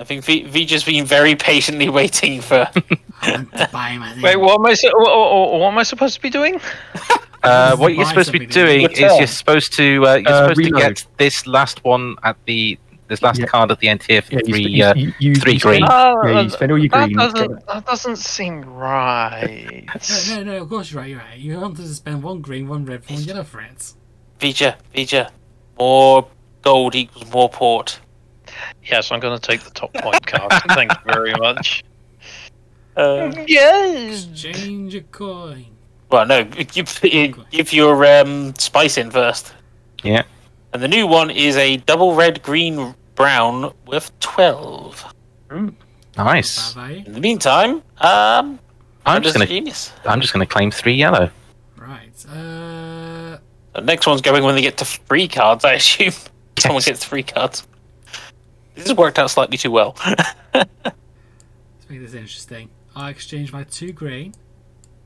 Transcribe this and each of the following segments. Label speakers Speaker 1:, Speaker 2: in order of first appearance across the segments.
Speaker 1: I think V, v just been very patiently waiting for.
Speaker 2: I buy him.
Speaker 3: Wait, what am I? su- What, what, what am I supposed to be doing?
Speaker 4: Uh, what you're supposed to be doing
Speaker 1: isn't
Speaker 4: you're supposed to uh, you're
Speaker 5: Uh,
Speaker 4: supposed to
Speaker 5: reload.
Speaker 4: get this last one at the this last
Speaker 5: Yeah.
Speaker 4: card at the end here for
Speaker 5: Yeah, you,
Speaker 4: three.
Speaker 5: sp-
Speaker 4: uh,
Speaker 5: you, you,
Speaker 4: three
Speaker 5: you
Speaker 4: green.
Speaker 5: Spend,
Speaker 3: Oh,
Speaker 5: yeah, you spend all your
Speaker 3: that
Speaker 5: green.
Speaker 3: doesn't that doesn't seem right.
Speaker 2: No, no, no. Of course you're right. You're right. You wanted to spend one green, one red, one yellow for it.
Speaker 1: Vija, Vija, more gold equals more port.
Speaker 3: Yes, I'm going to take the top point card. Thank you very much.
Speaker 1: Uh,
Speaker 3: Yes.
Speaker 2: Exchange a coin.
Speaker 1: well, no, give, give your um, spice in first.
Speaker 4: Yeah.
Speaker 1: And the new one is a double red, green, brown with 12.
Speaker 4: nice.
Speaker 2: Bye bye.
Speaker 1: In the meantime, um,
Speaker 4: I'm just gonna
Speaker 1: genius.
Speaker 4: I'm just gonna claim three yellow.
Speaker 2: Right. Uh,
Speaker 1: The next one's going when they get to three cards, I assume. Someone
Speaker 4: Yes.
Speaker 1: gets three cards. This has worked out slightly too well.
Speaker 2: let's make this interesting. I exchange my two green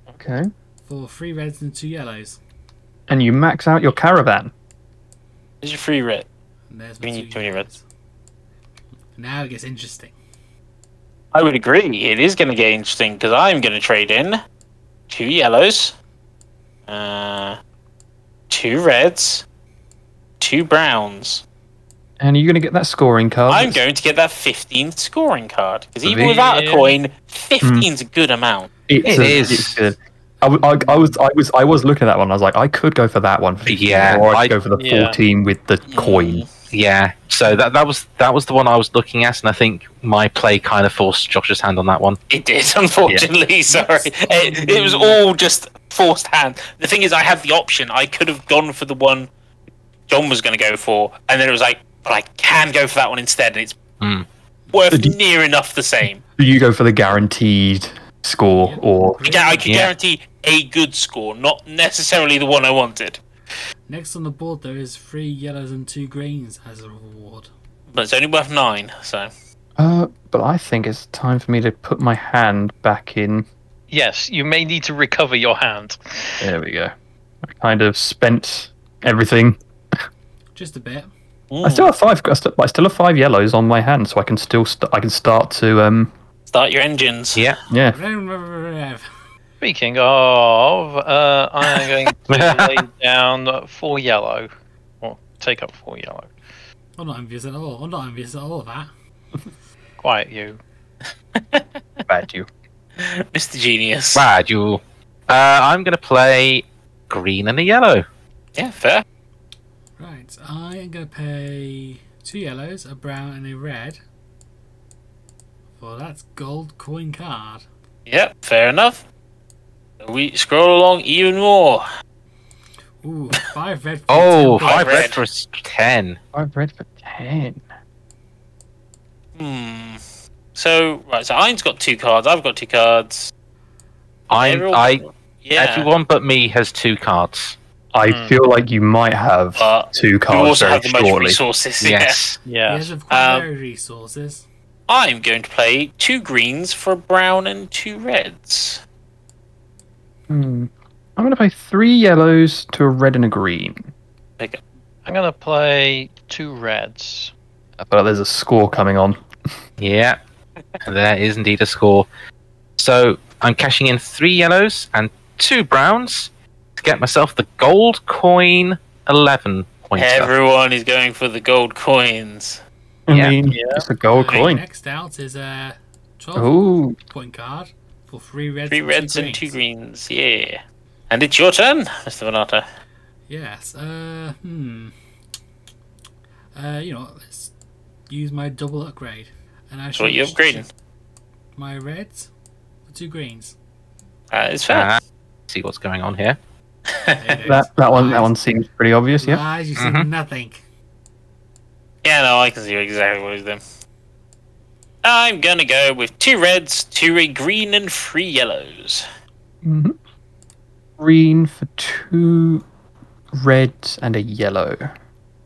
Speaker 5: Okay.
Speaker 2: for three reds and two yellows.
Speaker 5: And you max out your caravan.
Speaker 1: Here's your free red.
Speaker 2: And there's my
Speaker 1: We
Speaker 2: my
Speaker 1: need
Speaker 2: two
Speaker 1: too many
Speaker 2: yellows. Now it gets interesting.
Speaker 1: I would agree. It is going to get interesting because I'm going to trade in two yellows, uh, two reds, two browns.
Speaker 5: And are you're going to get that scoring card.
Speaker 1: I'm
Speaker 5: that's-
Speaker 1: going to get that 15 scoring card because even
Speaker 5: Really?
Speaker 1: without a coin, 15's mm. a good amount.
Speaker 5: It's
Speaker 4: It
Speaker 5: a-
Speaker 4: is.
Speaker 5: It's good. I, w- I- I was I was I was looking at that one. I was like, I could go for that one. For
Speaker 4: Yeah,
Speaker 5: or I'd
Speaker 4: I-
Speaker 5: go for the
Speaker 3: yeah.
Speaker 5: 14 with the coin.
Speaker 4: Yeah. So that that was that was the one I was looking at, and I think my play kind of forced Josh's hand on that one.
Speaker 1: It did, unfortunately. Sorry, it, it was all just forced hand. The thing is, I had the option. I could have gone for the one John was going to go for, and then it was like, but I can go for that one instead, and it's
Speaker 4: Hmm.
Speaker 1: worth
Speaker 5: you-
Speaker 1: near enough the same.
Speaker 5: Do you go for the guaranteed score or
Speaker 1: I, can, I can
Speaker 4: Yeah.
Speaker 1: guarantee a good score, not necessarily the one I wanted.
Speaker 2: Next on the board there is three yellows and two greens as a reward.
Speaker 1: But it's only worth nine, so
Speaker 5: Uh, but I think it's time for me to put my hand back in.
Speaker 3: Yes, you may need to recover your hand.
Speaker 5: There we go. I've kind of spent everything.
Speaker 2: Just a bit.
Speaker 5: I still have five. I still, I still have five yellows on my hand, so I can still st- I can start to um
Speaker 1: Start your engines.
Speaker 4: Yeah.
Speaker 5: Yeah.
Speaker 3: Speaking of, uh, I am going to lay down four yellow. Or take up four yellow.
Speaker 2: I'm not envious at all. I'm not envious at all of that.
Speaker 3: Quiet you.
Speaker 5: Bad you.
Speaker 1: Mr. Genius.
Speaker 4: Bad you. Uh, I'm going to play green and a yellow.
Speaker 1: Yeah, fair.
Speaker 2: Right, I am going to pay two yellows, a brown, and a red for that gold coin card.
Speaker 1: Yep, fair enough. We scroll along even more.
Speaker 2: Ooh, five red. For
Speaker 4: Oh,
Speaker 2: 10
Speaker 4: five
Speaker 1: red.
Speaker 4: red for ten.
Speaker 5: I've read for ten.
Speaker 1: Hmm. So right, so Iron's got two cards. I've got two cards.
Speaker 4: I'm,
Speaker 1: Everyone-
Speaker 4: I,
Speaker 1: yeah.
Speaker 4: everyone but me has two cards.
Speaker 5: I
Speaker 3: Hmm.
Speaker 5: feel like you might have
Speaker 1: But
Speaker 5: two
Speaker 1: you
Speaker 5: cards
Speaker 1: also
Speaker 5: very
Speaker 1: have the most resources.
Speaker 4: Yes.
Speaker 3: Yeah.
Speaker 2: Yes, of quite
Speaker 1: Um,
Speaker 2: very resources.
Speaker 1: I'm going to play two greens for a brown and two reds.
Speaker 5: Hmm. I'm going to play three yellows to a red and a green. Okay.
Speaker 3: I'm going to play two reds.
Speaker 5: I feel like there's a score coming on.
Speaker 4: Yeah. there is indeed a score. So I'm cashing in three yellows and two browns to get myself the gold coin 11 pointer.
Speaker 1: Everyone is going for the gold coins.
Speaker 5: I
Speaker 4: Yeah.
Speaker 5: mean,
Speaker 3: Yeah.
Speaker 5: it's a gold
Speaker 2: Okay,
Speaker 5: coin.
Speaker 2: Next out is a 12
Speaker 5: Ooh.
Speaker 2: point card for three reds,
Speaker 1: Three
Speaker 2: and
Speaker 1: reds
Speaker 2: two
Speaker 1: and two
Speaker 2: greens.
Speaker 1: greens. Yeah. And it's your turn, Mr. Venata.
Speaker 2: Yes. Uh, hmm. Uh, you know, let's use my double upgrade, and I
Speaker 1: So
Speaker 2: shall
Speaker 1: what you upgrading?
Speaker 2: my reds for two greens.
Speaker 1: Uh, it's fair.
Speaker 4: Ah, see what's going on here.
Speaker 2: There it is.
Speaker 5: That that one that one seems pretty obvious. Yeah.
Speaker 2: Lies, you see
Speaker 4: Mhm.
Speaker 2: nothing.
Speaker 1: Yeah, no, I can see exactly what he's doing. I'm gonna go with two reds, two a green, and three yellows.
Speaker 5: hmm Green for two reds and a yellow.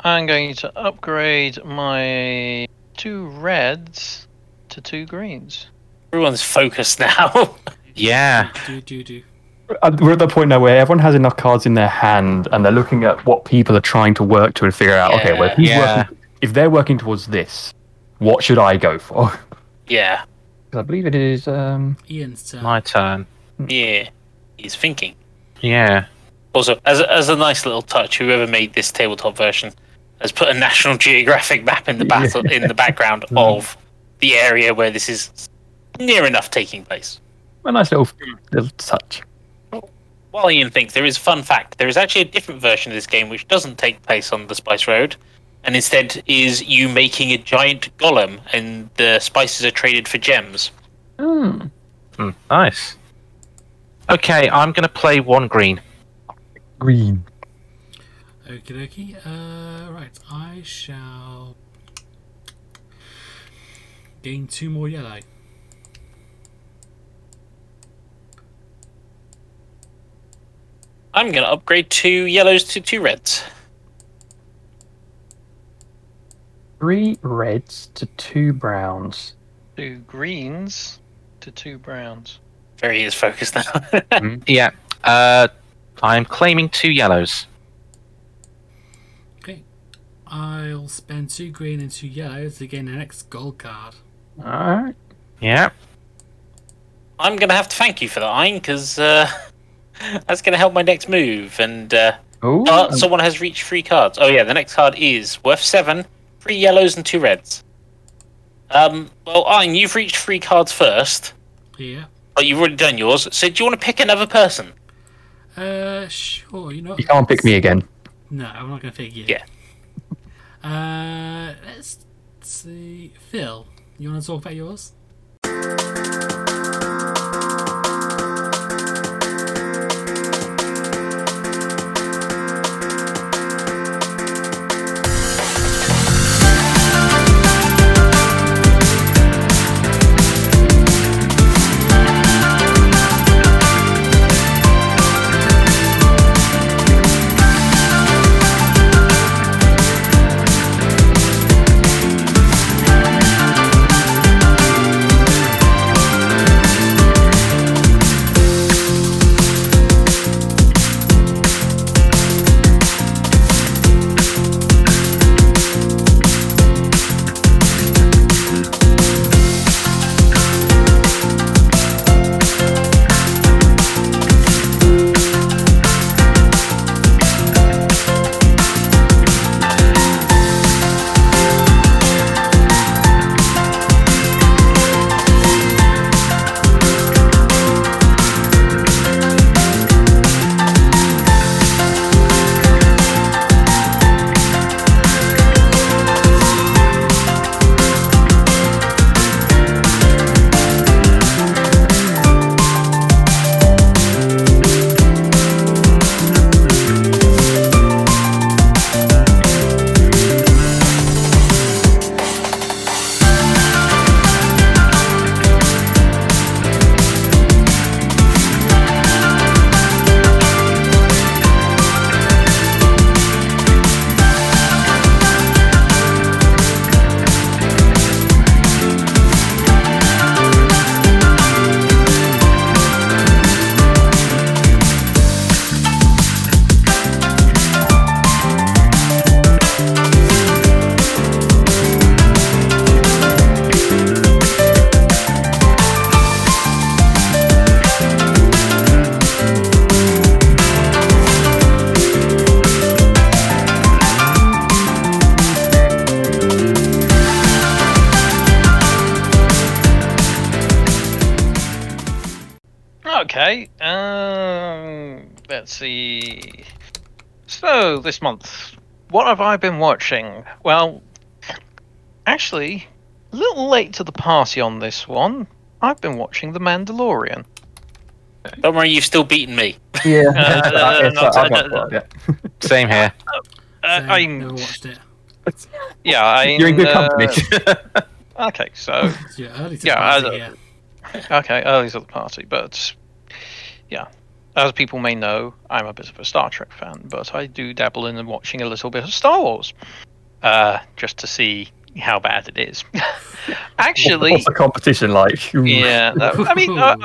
Speaker 3: I'm going to upgrade my two reds to two greens.
Speaker 1: Everyone's focused now.
Speaker 4: Yeah.
Speaker 2: Do do do.
Speaker 5: Uh, We're at the point now where everyone has enough cards in their hand, and they're looking at what people are trying to work to and figure out. Okay, well, if, he's
Speaker 4: Yeah.
Speaker 5: working, if they're working towards this, what should I go for?
Speaker 1: yeah,
Speaker 5: 'Cause I believe it is. Um,
Speaker 2: Ian's turn.
Speaker 4: My turn.
Speaker 1: yeah. He's thinking.
Speaker 4: Yeah.
Speaker 1: Also, as a, as a nice little touch, whoever made this tabletop version has put a National Geographic map in the battle in the background of the area where this is near enough taking place.
Speaker 5: a nice little little touch.
Speaker 1: While Ian thinks, there is a fun fact. There is actually a different version of this game which doesn't take place on the Spice Road, and instead is you making a giant golem, and the spices are traded for gems.
Speaker 5: Hmm.
Speaker 4: Hmm, nice. Okay, I'm going to play one green.
Speaker 5: Green.
Speaker 2: Okie dokie. Uh, right. I shall gain two more yellow.
Speaker 1: I'm going to upgrade two yellows to two reds.
Speaker 5: Three reds to two browns.
Speaker 3: Two greens to two browns.
Speaker 1: Very is focused now.
Speaker 4: Yeah. Uh, I'm claiming two yellows.
Speaker 2: Okay. I'll spend two green and two yellows to gain the next gold card.
Speaker 5: All right.
Speaker 4: Yeah.
Speaker 1: I'm going to have to thank you for that, Ian, because uh, that's going to help my next move. And uh,
Speaker 5: Oh,
Speaker 1: uh, someone has reached three cards. Oh yeah, the next card is worth seven, three yellows and two reds. Um, well, Ian, you've reached three cards first,
Speaker 2: Yeah.
Speaker 1: but you've already done yours. So do you want to pick another person?
Speaker 2: Uh, sure. You know.
Speaker 5: you can't pick me again.
Speaker 2: No, I'm not gonna pick you.
Speaker 1: Yeah.
Speaker 2: Uh, let's see. Phil, you want to talk about yours?
Speaker 3: This month, what have I been watching? Well, actually, a little late to the party on this one. I've been watching The Mandalorian.
Speaker 1: Don't worry, you've still beaten me.
Speaker 5: Yeah.
Speaker 3: Uh, no, no, no,
Speaker 5: yeah.
Speaker 4: Same here.
Speaker 3: Uh,
Speaker 2: So,
Speaker 3: I'm
Speaker 2: never watched it.
Speaker 3: yeah. I'm,
Speaker 5: You're in good
Speaker 3: uh,
Speaker 5: company.
Speaker 3: Okay, so
Speaker 2: It's your early to
Speaker 3: Yeah,
Speaker 2: party,
Speaker 3: I-
Speaker 2: yeah.
Speaker 3: Okay, early to the party, but yeah. As people may know, I'm a bit of a Star Trek fan, but I do dabble in watching a little bit of Star Wars, uh, just to see how bad it is. Actually,
Speaker 5: What's the competition like?
Speaker 3: yeah. that- I mean, uh,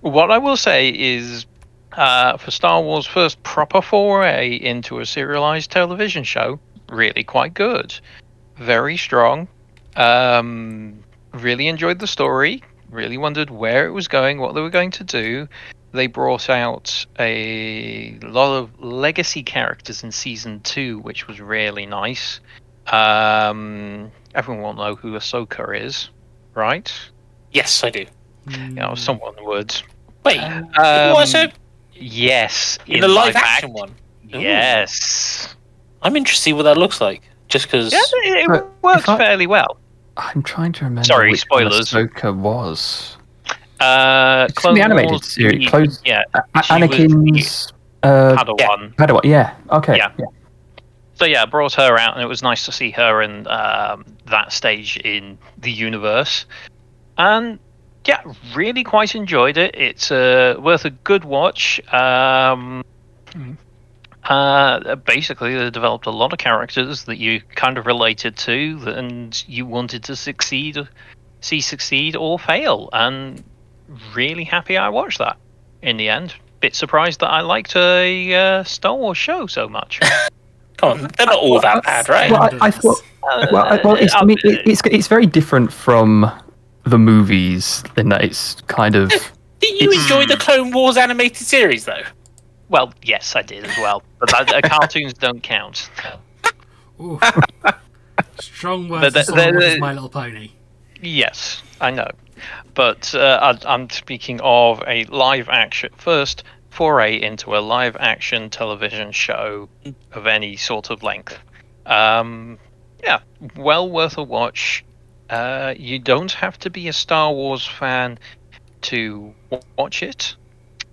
Speaker 3: what I will say is, uh, for Star Wars' first proper foray into a serialized television show, really quite good, very strong. Um, really enjoyed the story. Really wondered where it was going, what they were going to do. They brought out a lot of legacy characters in season two, which was really nice. Um, everyone will know who Ahsoka is, right?
Speaker 1: Yes, I do.
Speaker 3: you know,
Speaker 2: Mm,
Speaker 3: someone would.
Speaker 1: Wait,
Speaker 3: Um,
Speaker 1: what, so
Speaker 3: yes,
Speaker 1: in the live action
Speaker 3: act-
Speaker 1: one? Ooh.
Speaker 3: Yes.
Speaker 1: I'm interested to see what that looks like. Just because.
Speaker 3: Yeah, it, it works
Speaker 5: I-
Speaker 3: fairly well.
Speaker 5: I'm trying to remember.
Speaker 3: Sorry,
Speaker 5: which
Speaker 3: spoilers.
Speaker 5: Ahsoka was.
Speaker 3: Uh, Clone
Speaker 5: the animated
Speaker 3: Wars,
Speaker 5: series, Close-
Speaker 3: yeah,
Speaker 5: A- Anakin's. Uh,
Speaker 3: Padawan.
Speaker 5: Padawan. Yeah. Okay.
Speaker 3: Yeah. So yeah, I brought her out, and it was nice to see her in um, that stage in the universe. And yeah, really quite enjoyed it. It's uh, worth a good watch. Um, uh, basically, they developed a lot of characters that you kind of related to, and you wanted to succeed, see succeed or fail. And really happy I watched that in the end. Bit surprised that I liked a uh, Star Wars show so much.
Speaker 1: Come on, they're not all that bad, right?
Speaker 5: Well, I, I thought. Well, I, well, it's, I mean,
Speaker 3: Uh,
Speaker 5: it, it's it's very different from the movies in that it's kind of.
Speaker 1: Didn't you
Speaker 5: it's-
Speaker 1: enjoy the Clone Wars animated series though?
Speaker 3: Well, yes, I did as well, but that, uh, cartoons don't count.
Speaker 2: Ooh. Strong words
Speaker 3: the-
Speaker 2: for
Speaker 3: the- the-
Speaker 2: My Little Pony.
Speaker 3: Yes, I know, but uh, I, I'm speaking of a live action first foray into a live action television show of any sort of length. Um, yeah, well worth a watch. Uh, you don't have to be a Star Wars fan to watch it.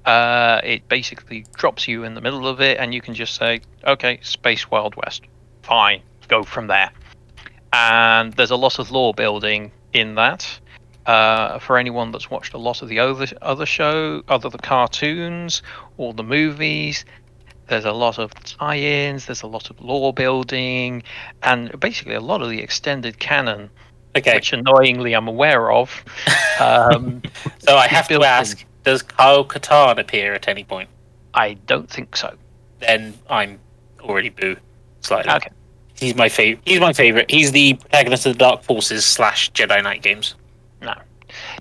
Speaker 3: Uh, it basically drops you in the middle of it, and you can just say, "Okay, Space Wild West, fine, go from there." And there's a lot of lore building in that. Uh, for anyone that's watched a lot of the other other show, other the cartoons or the movies, there's a lot of tie-ins. There's a lot of lore building, and basically a lot of the extended canon,
Speaker 1: Okay,
Speaker 3: which annoyingly I'm aware of. Um,
Speaker 1: so I have to
Speaker 3: built in.
Speaker 1: ask: Does Kyle Katarn appear at any point?
Speaker 3: I don't think so.
Speaker 1: Then I'm already boo slightly.
Speaker 3: Okay.
Speaker 1: He's my favorite. He's my favorite. He's the protagonist of the Dark Forces slash Jedi Knight games.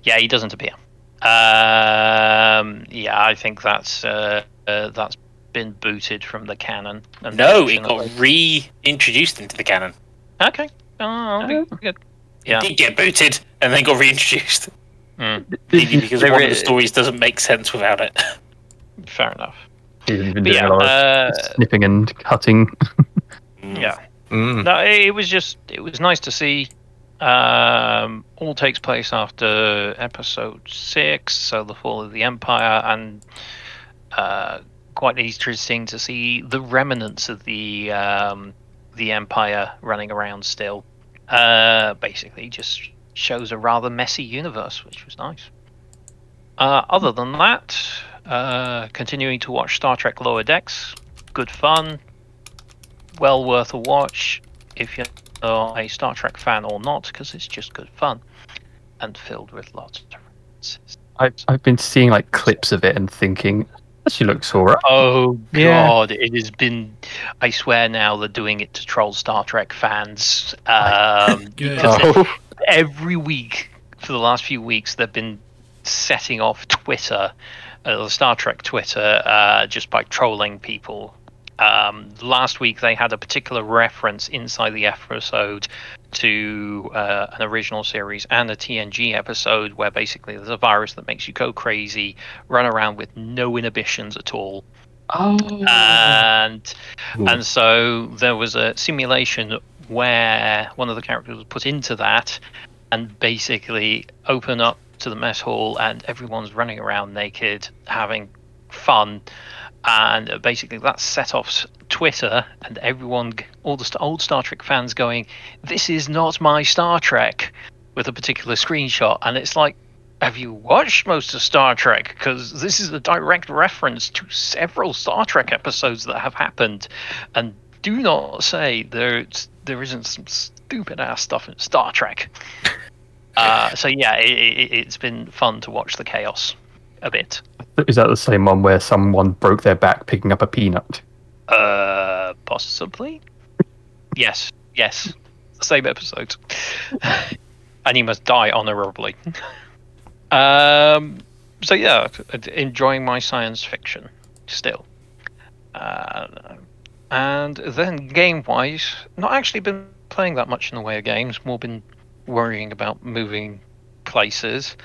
Speaker 3: Yeah, he doesn't appear. Um, yeah, I think that's uh, uh, that's been booted from the canon.
Speaker 1: No, it got reintroduced into the canon.
Speaker 3: Okay. Oh, good. Yeah.
Speaker 1: It did get booted and then got reintroduced.
Speaker 3: Mm,
Speaker 1: Maybe because one of the stories doesn't make sense without it.
Speaker 3: fair enough.
Speaker 5: He's been
Speaker 3: But
Speaker 5: doing
Speaker 3: yeah,
Speaker 5: a lot of
Speaker 3: uh,
Speaker 5: snipping and cutting.
Speaker 3: yeah.
Speaker 4: Mm.
Speaker 3: No, it was just it was nice to see. Um, all takes place after episode six, so the fall of the empire, and uh, quite interesting to see the remnants of the um, the empire running around still. Uh, basically, just shows a rather messy universe, which was nice. Uh, other than that, uh, continuing to watch Star Trek Lower Decks, good fun, well worth a watch if you're a Star Trek fan or not, because it's just good fun and filled with lots of references.
Speaker 5: I've I've been seeing like clips of it and thinking, she looks alright.
Speaker 3: Oh
Speaker 5: Yeah.
Speaker 3: god, it has been. I swear now they're doing it to troll Star Trek fans. Um, because
Speaker 4: Oh,
Speaker 3: every week for the last few weeks they've been setting off Twitter, uh, Star Trek Twitter, uh, just by trolling people. Um, last week they had a particular reference inside the episode to uh, an original series and a TNG episode where basically there's a virus that makes you go crazy, run around with no inhibitions at all,
Speaker 5: Oh.
Speaker 3: and
Speaker 5: Ooh.
Speaker 3: and so there was a simulation where one of the characters was put into that and basically open up to the mess hall and everyone's running around naked having fun and uh, basically that set off twitter and everyone all the old star trek fans going this is not my star trek with a particular screenshot and it's like have you watched most of Star Trek? Because this is a direct reference to several Star Trek episodes that have happened, and do not say there's there isn't some stupid ass stuff in Star Trek. Uh, so yeah, it, it, it's been fun to watch the chaos a bit.
Speaker 5: Is that the same one where someone broke their back picking up a peanut?
Speaker 3: Uh, possibly. yes, yes, same episode, and he must die honorably. Um, so yeah, enjoying my science fiction still. Uh, and then game-wise, not actually been playing that much in the way of games. More been worrying about moving places.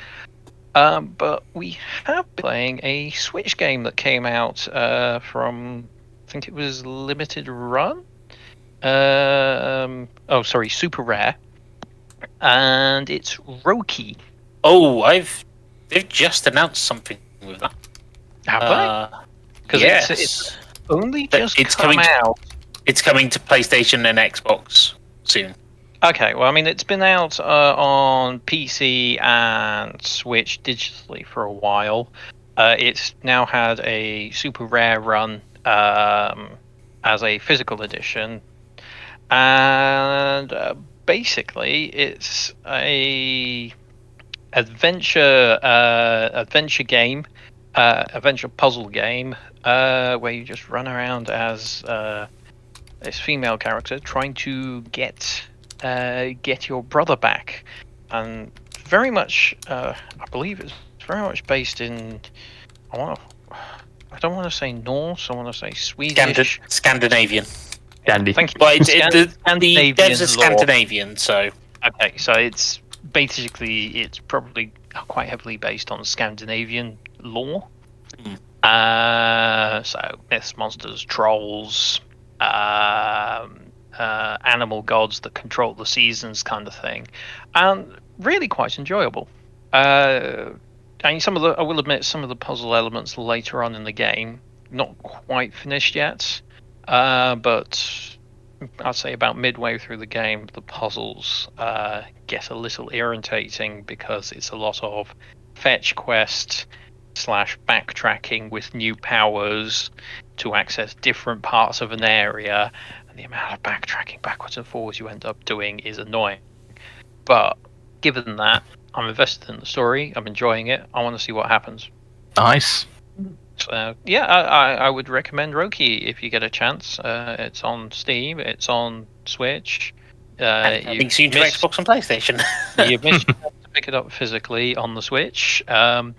Speaker 3: Um, but we have been playing a Switch game that came out uh, from, I think it was Limited Run. Um, oh, sorry, Super Rare, and it's Roki.
Speaker 1: Oh, I've they've just announced something with that.
Speaker 3: Have
Speaker 1: Uh,
Speaker 3: Because
Speaker 1: yes.
Speaker 3: it's, it's only just
Speaker 1: it's coming to-
Speaker 3: out.
Speaker 1: It's coming to PlayStation and Xbox soon.
Speaker 3: Okay, well, I mean, it's been out uh, on PC and Switch digitally for a while. Uh, it's now had a super rare run um, as a physical edition, and uh, basically, it's a adventure uh, adventure game, uh, adventure puzzle game, uh, where you just run around as this female character trying to get uh, get your brother back, and very much, uh, I believe it's very much based in. I want to. I don't want to say Norse. I want to say Swedish.
Speaker 1: Scandi- Scandinavian.
Speaker 5: Dandy.
Speaker 3: Thank you.
Speaker 1: But it, it,
Speaker 3: Scan-
Speaker 1: the, the
Speaker 3: Scandinavian
Speaker 1: devs are. Scandinavian, so
Speaker 3: Okay, so it's basically it's probably quite heavily based on Scandinavian lore.
Speaker 1: Hmm.
Speaker 3: Uh, so myths, monsters, trolls, um, uh, animal gods that control the seasons, kind of thing, and really quite enjoyable. Uh, and some of the, I will admit, some of the puzzle elements later on in the game, not quite finished yet, uh, but I'd say about midway through the game, the puzzles uh, get a little irritating because it's a lot of fetch quest slash backtracking with new powers to access different parts of an area, the amount of backtracking backwards and forwards you end up doing is annoying. But given that, I'm invested in the story, I'm enjoying it, I want to see what happens.
Speaker 4: Nice.
Speaker 3: So yeah, I, I, I would recommend Roki if you get a chance. Uh, it's on Steam, it's on Switch. Uh,
Speaker 1: and
Speaker 3: you
Speaker 1: coming soon to
Speaker 3: miss-
Speaker 1: Xbox and PlayStation.
Speaker 3: you missed your to pick it up physically on the Switch. Um,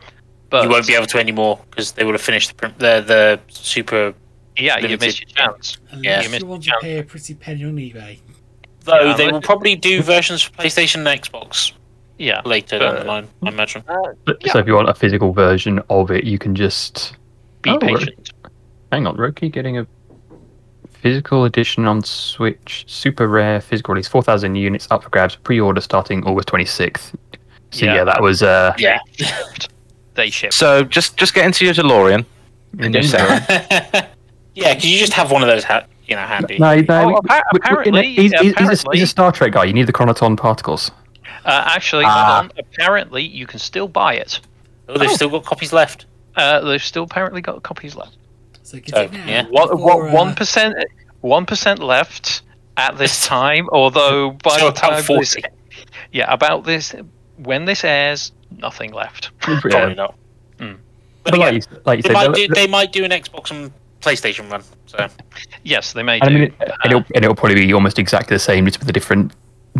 Speaker 3: but
Speaker 1: you won't be able to anymore because they would have finished the the, the super.
Speaker 3: Yeah, you missed your chance.
Speaker 2: Unless
Speaker 3: you missed
Speaker 2: you want
Speaker 3: the
Speaker 2: to
Speaker 3: chance.
Speaker 2: pay a pretty penny on eBay.
Speaker 1: Though
Speaker 3: Yeah,
Speaker 1: they
Speaker 3: but-
Speaker 1: will probably do versions for PlayStation and Xbox
Speaker 3: Yeah.
Speaker 1: later down
Speaker 3: Uh,
Speaker 1: the line. I imagine.
Speaker 5: But-
Speaker 3: Yeah.
Speaker 5: So if you want a physical version of it, you can just
Speaker 3: Be
Speaker 5: Oh, right.
Speaker 3: patient.
Speaker 5: hang on. Roki getting a physical edition on Switch, super rare physical release, four thousand units up for grabs, pre-order starting August twenty sixth. So
Speaker 3: Yeah.
Speaker 5: yeah, that was uh,
Speaker 1: Yeah.
Speaker 3: They ship.
Speaker 4: So just just get into your DeLorean. And your Sarah.
Speaker 1: yeah, because you just have one of those, ha- you know, handy.
Speaker 5: No, no.
Speaker 3: Oh,
Speaker 5: we-
Speaker 3: appa-
Speaker 5: we- we-
Speaker 3: apparently-
Speaker 5: he's, he's- he's a, he's a Star Trek guy. You need the chronoton particles.
Speaker 3: Uh, actually, hold on. Apparently, you can still buy it.
Speaker 1: Oh, they've
Speaker 5: Oh.
Speaker 1: still got copies left.
Speaker 3: Uh, they've still apparently got copies left.
Speaker 2: So
Speaker 1: So, yeah.
Speaker 3: What
Speaker 2: before,
Speaker 3: what
Speaker 2: uh,
Speaker 3: one percent one percent left at this time. Although by
Speaker 1: So
Speaker 3: the time
Speaker 1: about
Speaker 3: this, yeah, about this when this airs, nothing left.
Speaker 1: Probably not.
Speaker 3: Hmm.
Speaker 1: But
Speaker 5: But like
Speaker 1: again,
Speaker 5: you, like you
Speaker 1: they
Speaker 5: said,
Speaker 1: might, do, they might do an Xbox and PlayStation run. So
Speaker 3: Yes, they may
Speaker 5: and I
Speaker 3: do.
Speaker 5: mean, it, and, it'll, and it'll probably be almost exactly the same, just with a different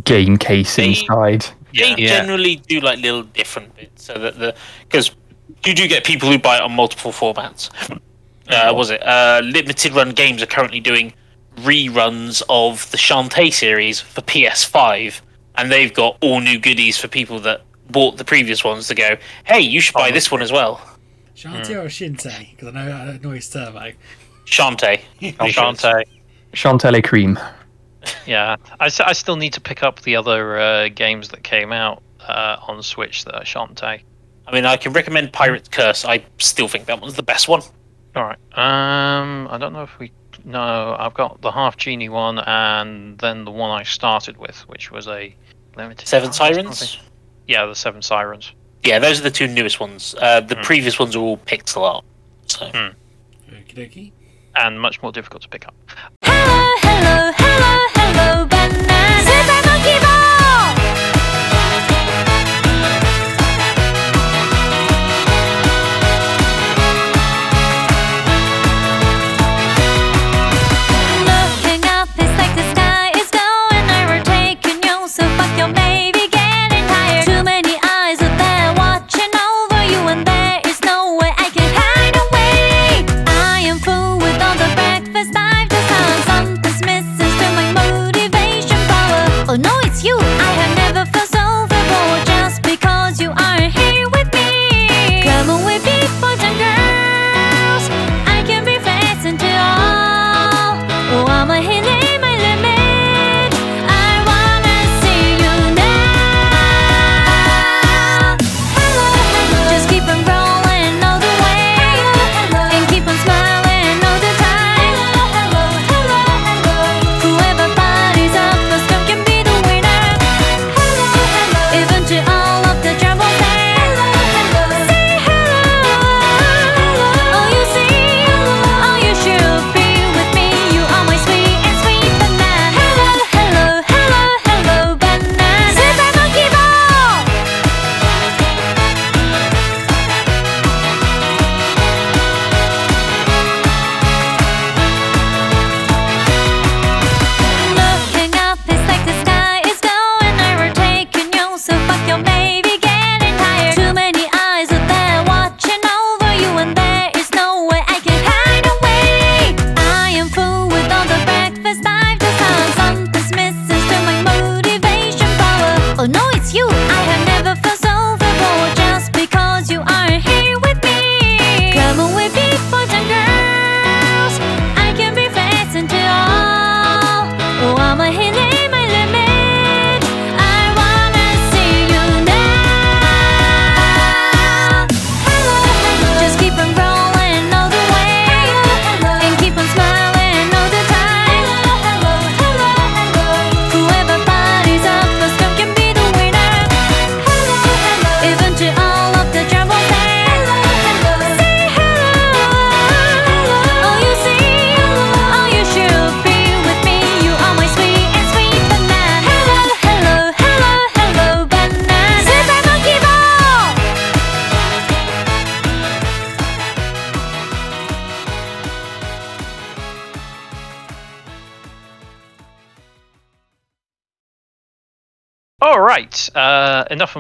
Speaker 5: game case
Speaker 1: They-
Speaker 5: inside.
Speaker 1: They
Speaker 4: Yeah.
Speaker 1: generally do like little different bits, so that the because you do get people who buy it on multiple formats. uh, was it? Uh, limited run games are currently doing reruns of the Shantae series for PS5, and they've got all new goodies for people that bought the previous ones to go. Hey, you should buy this one as well.
Speaker 2: Shantae or Shinte? Because I know I know his turbo.
Speaker 1: Shantae.
Speaker 3: Shantae.
Speaker 5: Chantilly cream.
Speaker 3: Yeah, I, s- I still need to pick up the other uh, games that came out uh, on Switch that are Shantae.
Speaker 1: I mean, I can recommend Pirate's Curse. I still think that one's the best one.
Speaker 3: All right. Um, I don't know if we. No, I've got the half genie one, and then the one I started with, which was a limited.
Speaker 1: Seven
Speaker 3: run
Speaker 1: Sirens.
Speaker 3: something. Yeah, the Seven Sirens.
Speaker 1: Yeah, those are the two newest ones. Uh, the
Speaker 3: Hmm.
Speaker 1: previous ones are all pixel art. So
Speaker 2: Okie dokie.
Speaker 3: and much more difficult to pick up.
Speaker 6: Hello, hello, hello, hello,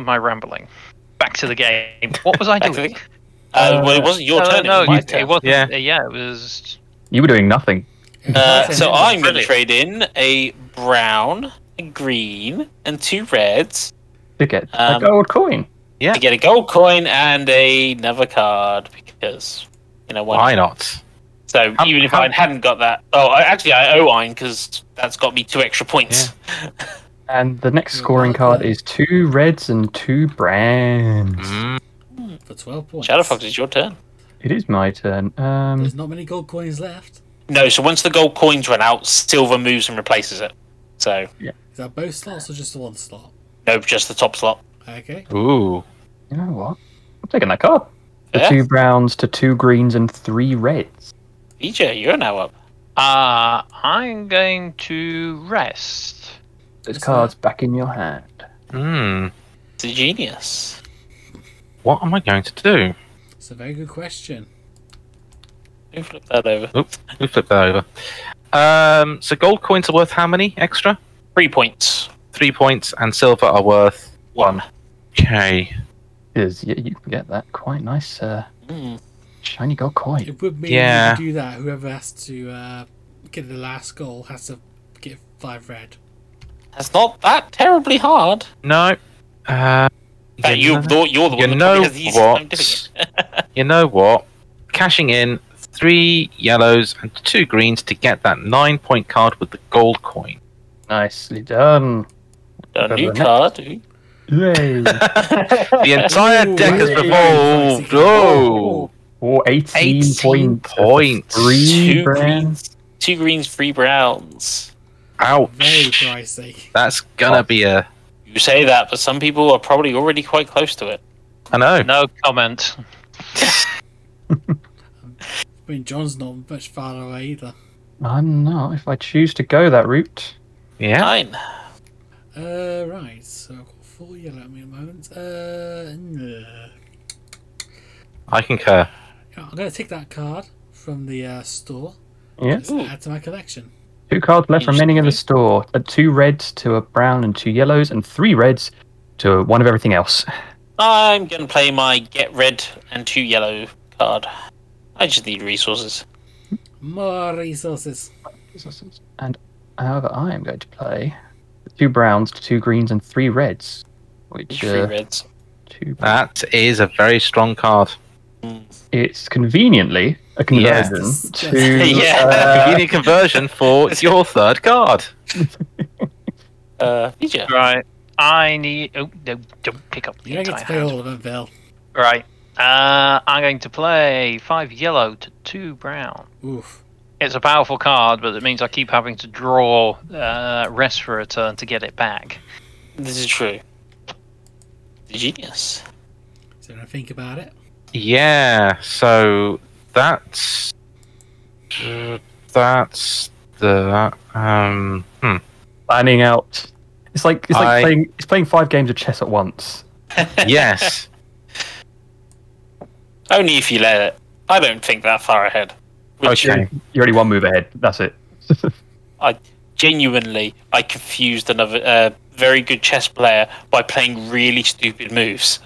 Speaker 6: my
Speaker 3: rambling. Back to the game. What was I doing?
Speaker 1: Uh, well, it wasn't your
Speaker 3: Uh,
Speaker 1: turn.
Speaker 3: no,
Speaker 1: it was my
Speaker 3: you-
Speaker 1: turn.
Speaker 3: it wasn't.
Speaker 4: Yeah.
Speaker 3: uh, yeah, it was.
Speaker 5: You were doing nothing.
Speaker 1: Uh, so I'm going to trade in a brown, a green, and two reds
Speaker 5: To get
Speaker 1: Um,
Speaker 5: a gold coin.
Speaker 4: Yeah.
Speaker 1: to get a gold coin and a, another card because you know why
Speaker 4: Why
Speaker 1: not?
Speaker 4: not?
Speaker 1: So
Speaker 4: How-
Speaker 1: even if
Speaker 4: how-
Speaker 1: I hadn't got that, oh, I, actually I owe Ein because that's got me two extra points.
Speaker 5: And the next
Speaker 2: You're
Speaker 5: scoring card
Speaker 2: welcome.
Speaker 5: is two reds and two browns.
Speaker 4: Mm,
Speaker 2: For 12 points.
Speaker 1: Shadowfox, it's your turn.
Speaker 5: It is my turn. Um,
Speaker 2: There's not many gold coins left.
Speaker 1: No, so once the gold coins run out, silver moves and replaces it. So Yeah.
Speaker 2: Is that both slots or just the one slot?
Speaker 1: no, just the top slot.
Speaker 2: Okay.
Speaker 4: Ooh.
Speaker 5: you know what? I'm taking that card. The
Speaker 1: Yeah.
Speaker 5: two browns to two greens and three reds.
Speaker 1: EJ, you're now up.
Speaker 3: Uh, I'm going to rest.
Speaker 5: Those
Speaker 2: What's
Speaker 5: cards back in your hand.
Speaker 4: Hmm.
Speaker 1: It's a genius.
Speaker 4: What am I going to do?
Speaker 2: It's a very good question.
Speaker 1: Who flipped that over?
Speaker 4: Oops. We flip that over. Um. So gold coins are worth how many extra?
Speaker 1: Three points.
Speaker 4: Three points, and silver are worth
Speaker 1: One.
Speaker 4: Okay.
Speaker 5: Is yeah, you can get that quite nice. Uh,
Speaker 1: Mm.
Speaker 5: Shiny gold coin.
Speaker 2: It would mean
Speaker 4: Yeah.
Speaker 2: if you do that, whoever has to uh, get the last goal has to get five red.
Speaker 1: That's not that terribly hard.
Speaker 4: No. Uh,
Speaker 1: That
Speaker 4: you
Speaker 1: you,
Speaker 4: know-
Speaker 1: thought you're the
Speaker 4: you
Speaker 1: one that
Speaker 4: know
Speaker 1: probably has the easiest time
Speaker 4: what?
Speaker 1: doing it.
Speaker 4: you know what? Cashing in three yellows and two greens to get that nine point card with the gold coin.
Speaker 5: Nicely done.
Speaker 1: A new
Speaker 5: the
Speaker 1: card.
Speaker 5: Yay.
Speaker 4: The entire
Speaker 2: Ooh,
Speaker 4: deck has
Speaker 2: very
Speaker 4: evolved.
Speaker 2: pricey.
Speaker 4: Oh,
Speaker 5: 18,
Speaker 4: 18
Speaker 5: points.
Speaker 4: points.
Speaker 5: Three
Speaker 1: Two
Speaker 5: brands.
Speaker 1: greens, two greens, three browns.
Speaker 2: Very
Speaker 4: ouch!
Speaker 2: pricey.
Speaker 4: That's gonna be a.
Speaker 1: You say that, but some people are probably already quite close to it.
Speaker 4: I know.
Speaker 3: No comment.
Speaker 2: I mean, John's not much farther away either.
Speaker 5: I'm not. If I choose to go that route,
Speaker 4: Yeah.
Speaker 1: Nine.
Speaker 2: Uh, right. So I've got four yellow at me at the moment. Uh, nah.
Speaker 4: I concur.
Speaker 2: I'm going to take that card from the uh, store.
Speaker 5: yes.
Speaker 1: Ooh.
Speaker 2: Add to my collection.
Speaker 5: Two cards left remaining in the store. Uh, two reds to a brown and two yellows, and three reds to one of everything else.
Speaker 1: I'm going to play my get red and two yellow card. I just need resources.
Speaker 2: More resources.
Speaker 5: And however, I am going to play two browns, two greens, and three reds. Which
Speaker 1: Three
Speaker 5: uh,
Speaker 1: reds.
Speaker 5: two.
Speaker 4: That is a very strong card.
Speaker 5: It's conveniently a conversion
Speaker 2: Yes.
Speaker 5: to
Speaker 1: Yeah.
Speaker 5: uh,
Speaker 4: Convenient conversion for your third card.
Speaker 1: Uh, Vija.
Speaker 3: Right. I need. Oh, no, don't pick up the
Speaker 2: You don't get
Speaker 3: entire
Speaker 2: to play
Speaker 3: hand.
Speaker 2: all of them, Bill.
Speaker 3: Right. Uh, I'm going to play five yellow to two brown.
Speaker 2: Oof.
Speaker 3: It's a powerful card, but it means I keep having to draw uh, rest for a turn to get it back.
Speaker 1: This is true. Genius.
Speaker 2: So when I think about it,
Speaker 4: Yeah. So that's that's the um. Hmm.
Speaker 5: planning out. It's like it's like
Speaker 4: I-
Speaker 5: playing it's playing five games of chess at once.
Speaker 4: Yes.
Speaker 1: Only if you let it. I don't think that far ahead. Which
Speaker 4: Okay.
Speaker 5: You're only one move ahead. That's it.
Speaker 1: I genuinely, I confused another uh, very good chess player by playing really stupid moves,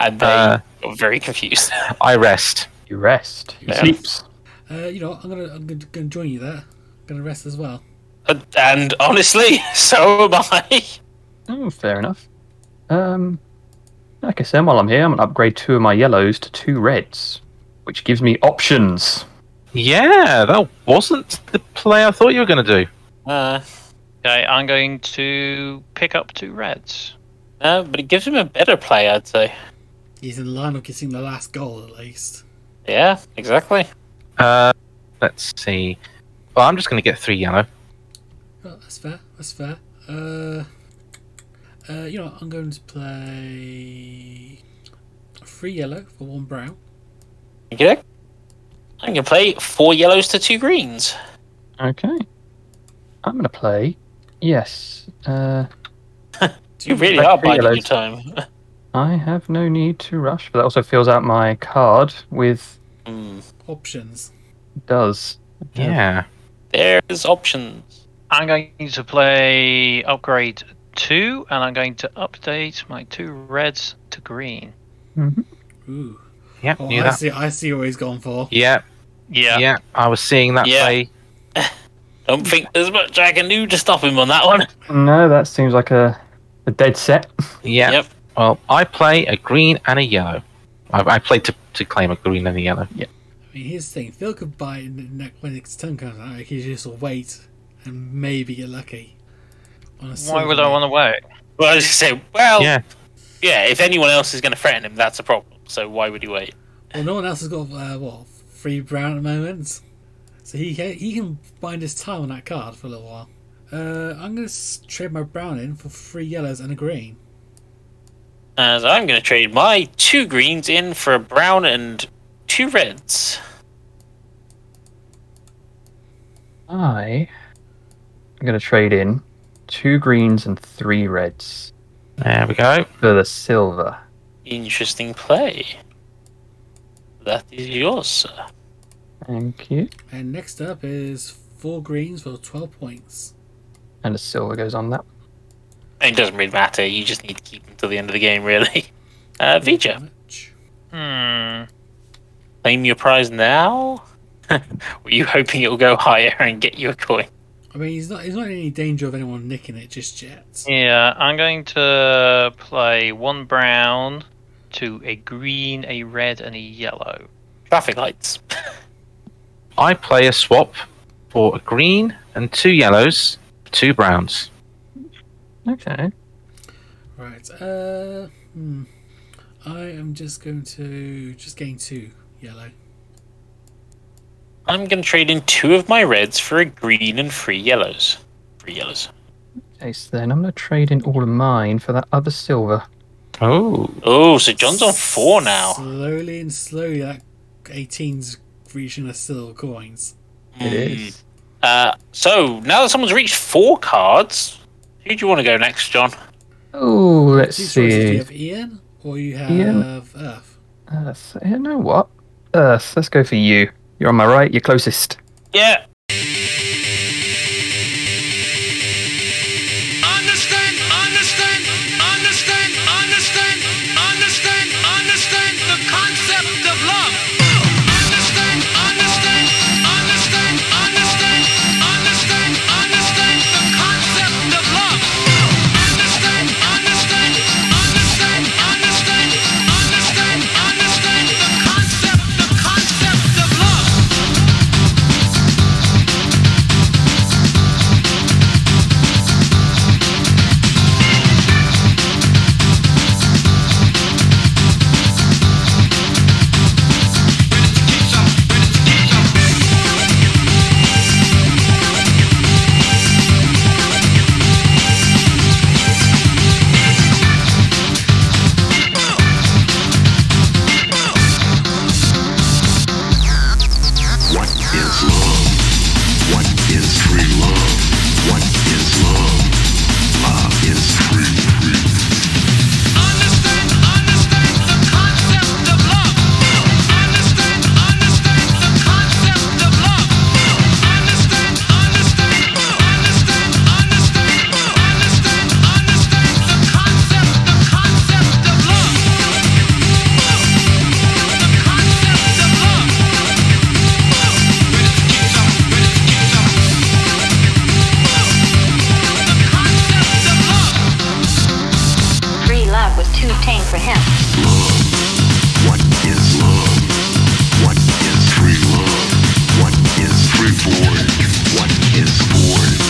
Speaker 1: and they
Speaker 4: Uh.
Speaker 1: got very confused.
Speaker 4: I rest.
Speaker 5: You rest. He
Speaker 1: Yeah.
Speaker 5: sleeps.
Speaker 2: uh, you know, I'm gonna I'm gonna, gonna join you there. I'm gonna rest as well.
Speaker 1: and, and honestly, so am I.
Speaker 5: Oh, fair enough. Um, like I said, while I'm here, I'm gonna upgrade two of my yellows to two reds, which gives me options.
Speaker 4: Yeah, that wasn't the play I thought you were going to do.
Speaker 1: Uh,
Speaker 3: Okay, I'm going to pick up two reds.
Speaker 1: uh, but it gives him a better play, I'd say.
Speaker 2: He's in line of getting the last goal at least.
Speaker 1: Yeah, exactly.
Speaker 4: Uh, let's see. Well, I'm just going to get three yellow.
Speaker 2: Oh, that's fair. That's fair. Uh, uh, you know, what, I'm going to play three yellow for one brown.
Speaker 1: Okay. I'm gonna play four yellows to two greens.
Speaker 5: Okay. I'm gonna play. Yes. Uh,
Speaker 1: You really are
Speaker 5: three
Speaker 1: biding your time.
Speaker 5: I have no need to rush, but that also fills out my card with
Speaker 1: Hmm.
Speaker 2: Options.
Speaker 5: does.
Speaker 4: Yeah.
Speaker 1: There's options.
Speaker 3: I'm going to play upgrade two, and I'm going to update my two reds to green.
Speaker 2: Ooh.
Speaker 4: Yep.
Speaker 2: Oh, I
Speaker 4: that.
Speaker 2: see. I see what he's gone for.
Speaker 4: Yeah.
Speaker 3: Yeah.
Speaker 4: Yeah. I was seeing that
Speaker 1: Yeah.
Speaker 4: play.
Speaker 1: Don't think there's much I can do to stop him on that one.
Speaker 5: No, that seems like a a dead set.
Speaker 4: Yeah.
Speaker 1: Yep.
Speaker 4: Well, I play a green and a yellow. I, I played to, to claim a green and a yellow. Yeah.
Speaker 2: I mean, here's the thing. Phil could buy it in the when its turn comes out. He could just wait and maybe get lucky. On a
Speaker 3: Why would I want to wait?
Speaker 1: Well, I was just say, well,
Speaker 4: Yeah.
Speaker 1: yeah. If anyone else is going to threaten him, that's a problem. So why would he wait?
Speaker 2: Well, no one else has got uh, what three brown at the moment, so he ca- he can bind his time on that card for a little while. Uh, I'm gonna trade my brown in for three yellows and a green.
Speaker 1: As I'm going to trade my two greens in for a brown and two reds.
Speaker 5: I am gonna trade in two greens and three reds
Speaker 4: There we go.
Speaker 5: for the silver.
Speaker 1: Interesting play. That is yours, sir.
Speaker 5: Thank you.
Speaker 2: And next up is four greens for twelve points.
Speaker 5: And the silver goes on that.
Speaker 1: It doesn't really matter. You just need to keep him till the end of the game, really. Uh, Vija.
Speaker 3: Hmm.
Speaker 1: claim your prize now? Were you hoping it'll go higher and get you a coin?
Speaker 2: I mean, he's not he's not in any danger of anyone nicking it just yet.
Speaker 3: Yeah, I'm going to play one brown to a green, a red, and a yellow.
Speaker 1: Traffic lights.
Speaker 4: I play a swap for a green and two yellows, two browns.
Speaker 5: Okay.
Speaker 2: Right. Uh, hmm. I am just going to just gain two yellow.
Speaker 1: I'm going to trade in two of my reds for a green and three yellows. Three yellows.
Speaker 5: Okay, so then I'm going to trade in all of mine for that other silver.
Speaker 4: Oh,
Speaker 1: Oh, so John's on four now.
Speaker 2: Slowly and slowly, that 18's reaching the silver coins.
Speaker 5: It is.
Speaker 1: Uh, so now that someone's reached four cards, who do you want to go next, John?
Speaker 5: Oh, let's
Speaker 2: Two choices. Do you
Speaker 5: see.
Speaker 2: have Ian or you have
Speaker 5: Ian.
Speaker 2: Earth?
Speaker 5: Earth. You know what? Earth. Let's go for you. You're on my right. You're closest.
Speaker 1: Yeah.
Speaker 7: Love.
Speaker 8: Was too tame for him.
Speaker 9: What is love? What is free love? What is free boy? What is boy?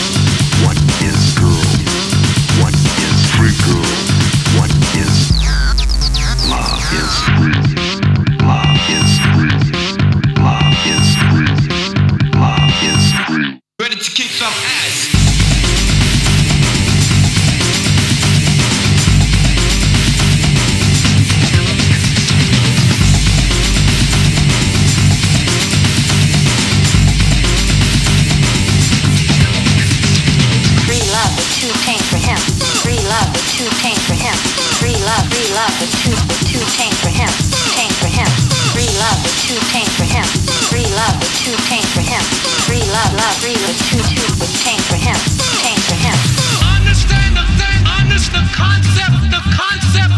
Speaker 9: Love
Speaker 8: was for him. Free love, love, free was too too was tame for him. Tame for him.
Speaker 7: Understand the thing, understand the concept, the concept,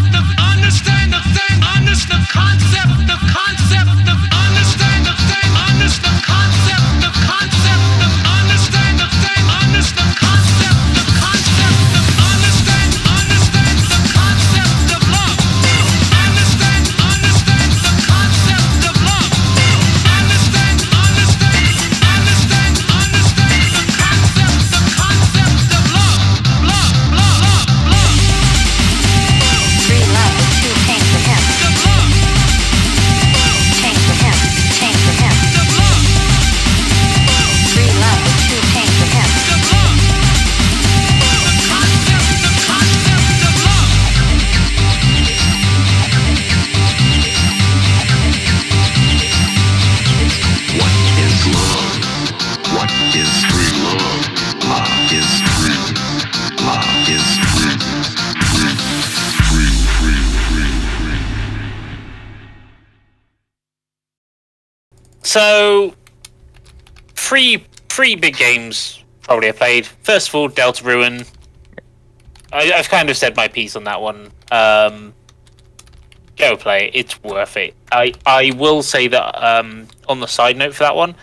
Speaker 1: So, three three big games probably I played. First of all, Deltarune. I, I've kind of said my piece on that one. Um, go play it. It's worth it. I I will say that um, on the side note for that one,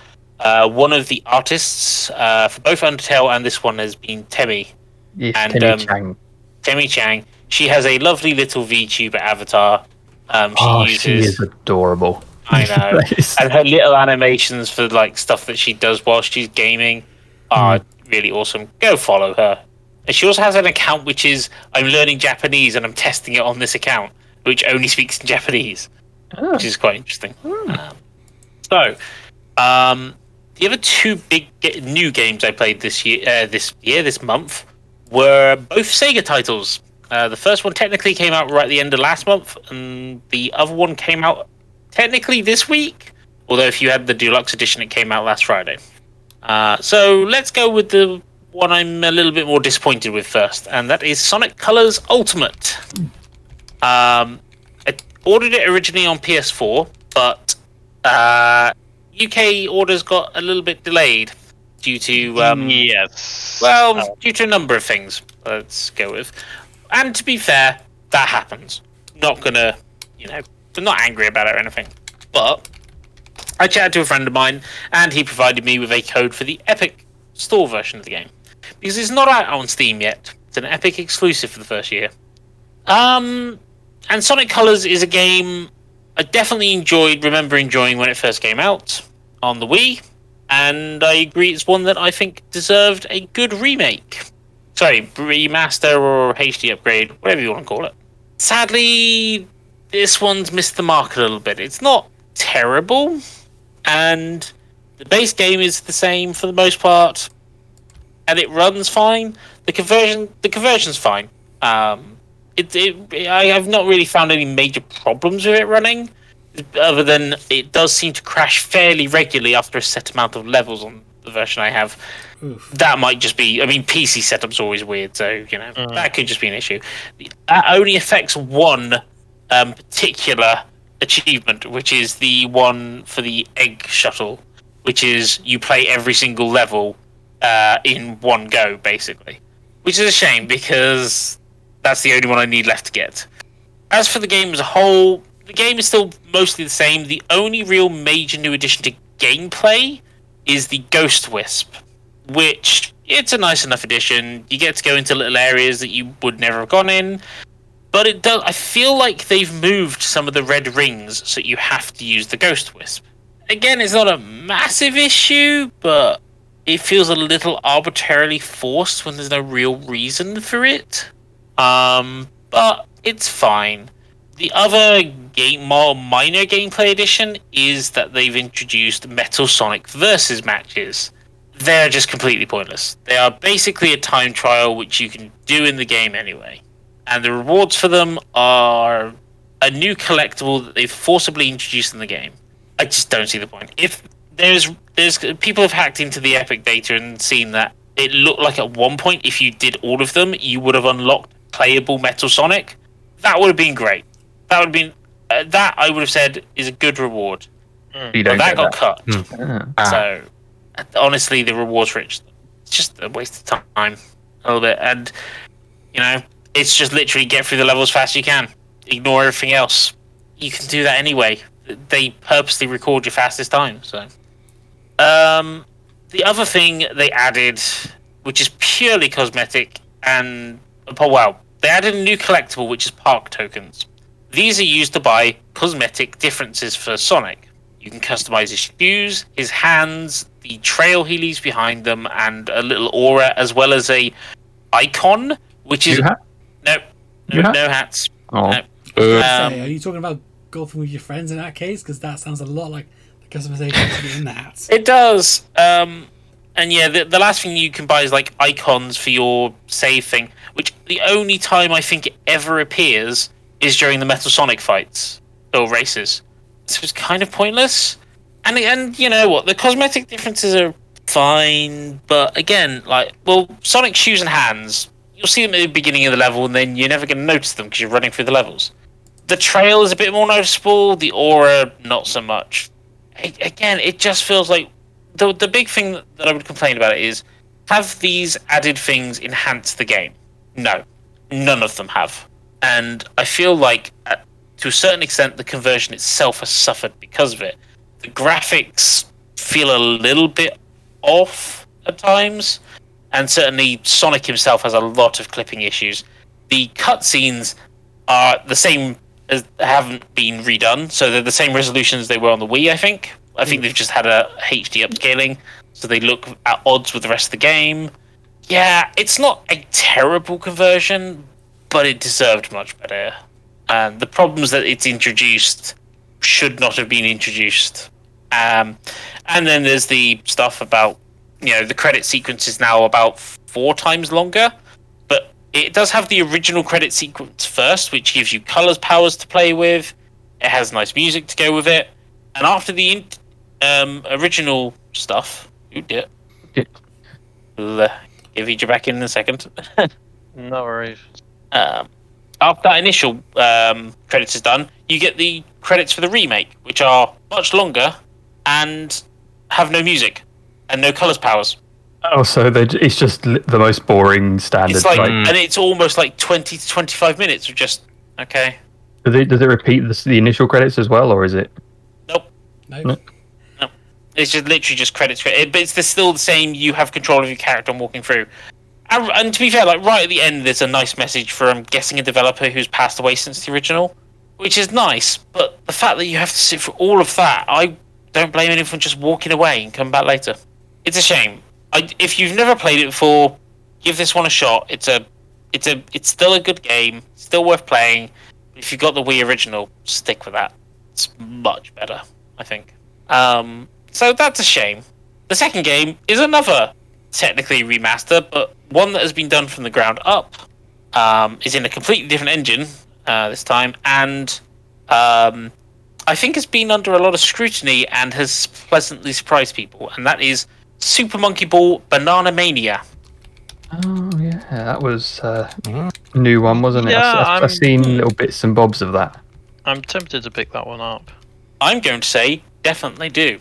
Speaker 1: uh, one of the artists uh, for both Undertale and this one has been Temmie
Speaker 5: Yes,
Speaker 1: And,
Speaker 5: Kenny
Speaker 1: um,
Speaker 5: Chang.
Speaker 1: Temmie Chang. She has a lovely little VTuber avatar. Um, she
Speaker 5: Oh,
Speaker 1: uses.
Speaker 5: she is adorable.
Speaker 1: I know. And her little animations for like stuff that she does while she's gaming are really awesome. Go follow her. And she also has an account which is I'm learning Japanese and I'm testing it on this account, which only speaks in Japanese,
Speaker 5: Oh.
Speaker 1: which is quite interesting. Um, so, um, the other two big new games I played this year, uh, this year, this month, were both Sega titles. Uh, the first one technically came out right at the end of last month, and the other one came out technically this week. Although if you had the deluxe edition, it came out last Friday. Uh, so let's go with the one I'm a little bit more disappointed with first, and that is Sonic Colors Ultimate. Um, I ordered it originally on PS4, but uh, UK orders got a little bit delayed due to um,
Speaker 3: yes.
Speaker 1: well, due to a number of things. Let's go with, and to be fair, that happens. Not gonna, you know, I'm not angry about it or anything. But I chatted to a friend of mine, and he provided me with a code for the Epic Store version of the game because it's not out on Steam yet. It's an Epic exclusive for the first year. Um, and Sonic Colors is a game I definitely enjoyed. Remember enjoying when it first came out on the Wii, and I agree it's one that I think deserved a good remake. Sorry, remaster or HD upgrade, whatever you want to call it. Sadly, this one's missed the mark a little bit. It's not terrible, and the base game is the same for the most part, and it runs fine. The conversion, the conversion's fine. Um, it, it, I have not really found any major problems with it running, other than it does seem to crash fairly regularly after a set amount of levels on the version I have.
Speaker 2: Oof.
Speaker 1: That might just be. I mean, PC setup's always weird, so you know that could just be an issue. That only affects one um, particular achievement, which is the one for the egg shuttle, which is you play every single level uh, in one go, basically. Which is a shame because that's the only one I need left to get. As for the game as a whole, the game is still mostly the same. The only real major new addition to gameplay is the Ghost Wisp, which it's a nice enough addition. You get to go into little areas that you would never have gone in, but it does. I feel like they've moved some of the red rings so you have to use the Ghost Wisp. Again, it's not a massive issue, but it feels a little arbitrarily forced when there's no real reason for it. Um, but it's fine. The other game, more minor gameplay addition is that they've introduced Metal Sonic versus matches. They're just completely pointless. They are basically a time trial which you can do in the game anyway. And the rewards for them are a new collectible that they've forcibly introduced in the game. I just don't see the point. If there's there's people have hacked into the Epic data and seen that it looked like at one point if you did all of them, you would have unlocked playable Metal Sonic. That would have been great. That would have been uh, that I would have said is a good reward.
Speaker 5: You
Speaker 1: But
Speaker 5: don't
Speaker 1: that
Speaker 5: get
Speaker 1: got
Speaker 5: that.
Speaker 1: cut.
Speaker 5: Ah.
Speaker 4: Ah,
Speaker 1: So honestly, the rewards rich. It's just a waste of time a little bit, and you know, it's just literally get through the levels fast as you can. Ignore everything else. You can do that anyway. They purposely record your fastest time. So, um, the other thing they added, which is purely cosmetic, and oh wow, they added a new collectible which is park tokens. These are used to buy cosmetic differences for Sonic. You can customize his shoes, his hands, the trail he leaves behind them, and a little aura, as well as a icon, which is
Speaker 5: You ha-
Speaker 1: no,
Speaker 5: You
Speaker 1: no,
Speaker 5: ha-
Speaker 1: no hats.
Speaker 5: Oh.
Speaker 1: No.
Speaker 4: uh,
Speaker 1: Um,
Speaker 2: Say, are you talking about golfing with your friends in that case? Because that sounds a lot like the customization to be in that.
Speaker 1: It does. Um, and yeah, the, the last thing you can buy is like icons for your save thing, which the only time I think it ever appears is during the Metal Sonic fights or races. So it's kind of pointless. And and you know what? The cosmetic differences are fine, but again, like well, Sonic shoes and hands, you'll see them at the beginning of the level, and then you're never going to notice them because you're running through the levels. The trail is a bit more noticeable. The aura, not so much. A- again, it just feels like the the big thing that I would complain about it is have these added things enhance the game? No, none of them have, and I feel like to a certain extent, the conversion itself has suffered because of it. The graphics feel a little bit off at times, and certainly Sonic himself has a lot of clipping issues. The cutscenes are the same as haven't been redone, so they're the same resolution as they were on the Wii. I think. I think they've just had a HD upscaling, so they look at odds with the rest of the game. Yeah, it's not a terrible conversion, but it deserved much better. And the problems that it's introduced should not have been introduced. Um, and then there's the stuff about, you know, the credit sequence is now about four times longer, but it does have the original credit sequence first, which gives you colors powers to play with. It has nice music to go with it. And after the in- um, original stuff, you did. Uh, give you back in, in a second.
Speaker 3: No worries.
Speaker 1: um, after that initial um, credits is done, you get the credits for the remake, which are much longer and have no music and no colors powers.
Speaker 5: Oh, so they it's just the most boring standard.
Speaker 1: It's like,
Speaker 5: like, hmm.
Speaker 1: and it's almost like twenty to twenty-five minutes of just okay.
Speaker 5: does, it, does it repeat the, the initial credits as well, or is it?
Speaker 1: Nope,
Speaker 2: No.
Speaker 5: No.
Speaker 1: it's just literally just credits. credit- But it's the, still the same. You have control of your character and walking through. And, and to be fair, like right at the end, there's a nice message from I'm guessing a developer who's passed away since the original, which is nice. But the fact that you have to sit through all of that, I don't blame anyone for just walking away and come back later. It's a shame. I, if you've never played it before, give this one a shot. It's a, it's a, it's still a good game. Still worth playing. If you've got the Wii original, stick with that. It's much better, I think. Um, so that's a shame. The second game is another technically remaster, but one that has been done from the ground up. Um, is in a completely different engine uh, this time, and um, I think has been under a lot of scrutiny and has pleasantly surprised people. And that is Super Monkey Ball Banana Mania.
Speaker 5: Oh yeah, that was uh, a new one, wasn't it?
Speaker 3: Yeah,
Speaker 5: I've, I've, I've seen little bits and bobs of that.
Speaker 3: I'm tempted to pick that one up.
Speaker 1: I'm going to say definitely do.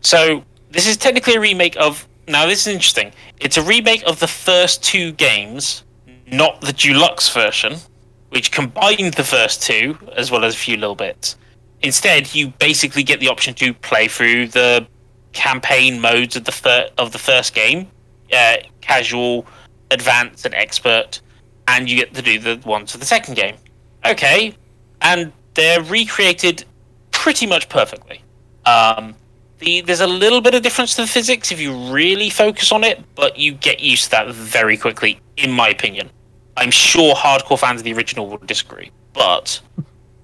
Speaker 1: So this is technically a remake of. Now this is interesting. It's a remake of the first two games, not the deluxe version, which combined the first two as well as a few little bits. Instead, you basically get the option to play through the campaign modes of the fir- of the first game, uh, casual, advanced, and expert, and you get to do the ones for the second game. Okay, and they're recreated pretty much perfectly. Um, the, there's a little bit of difference to the physics if you really focus on it, but you get used to that very quickly, in my opinion. I'm sure hardcore fans of the original would disagree, but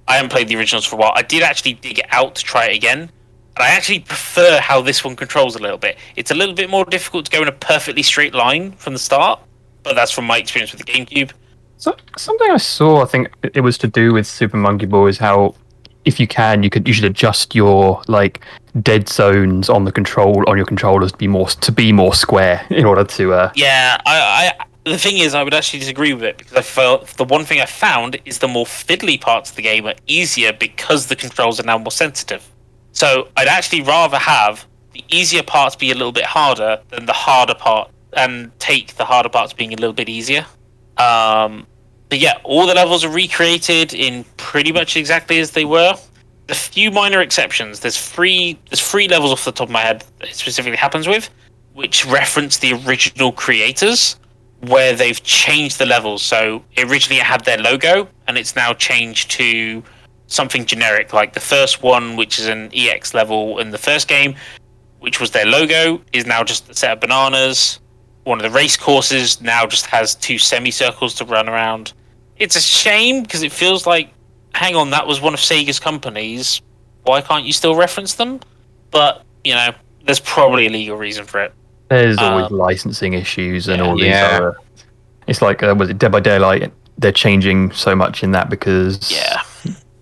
Speaker 1: I haven't played the originals for a while. I did actually dig it out to try it again, and I actually prefer how this one controls a little bit. It's a little bit more difficult to go in a perfectly straight line from the start, but that's from my experience with the GameCube.
Speaker 5: So something I saw, I think it was to do with Super Monkey Ball, is how if you can, you could you should adjust your like dead zones on the control on your controllers to be more to be more square in order to. Uh,
Speaker 1: Yeah, I, I the thing is, I would actually disagree with it because I felt the one thing I found is the more fiddly parts of the game are easier because the controls are now more sensitive. So I'd actually rather have the easier parts be a little bit harder than the harder part, and take the harder parts being a little bit easier. Um, but yeah, all the levels are recreated in pretty much exactly as they were. A few minor exceptions. There's three. There's three levels off the top of my head that it specifically happens with, which reference the original creators, where they've changed the levels. So originally it had their logo, and it's now changed to something generic. Like the first one, which is an EX level in the first game, which was their logo, is now just a set of bananas. One of the race courses now just has two semicircles to run around. It's a shame because it feels like, hang on, that was one of Sega's companies. Why can't you still reference them? But you know, there's probably a legal reason for it.
Speaker 5: there's always
Speaker 1: Um,
Speaker 5: licensing issues and
Speaker 1: yeah.
Speaker 5: all these
Speaker 4: Yeah.
Speaker 5: other. It's like uh, was it Dead by Daylight? They're changing so much in that because
Speaker 1: Yeah.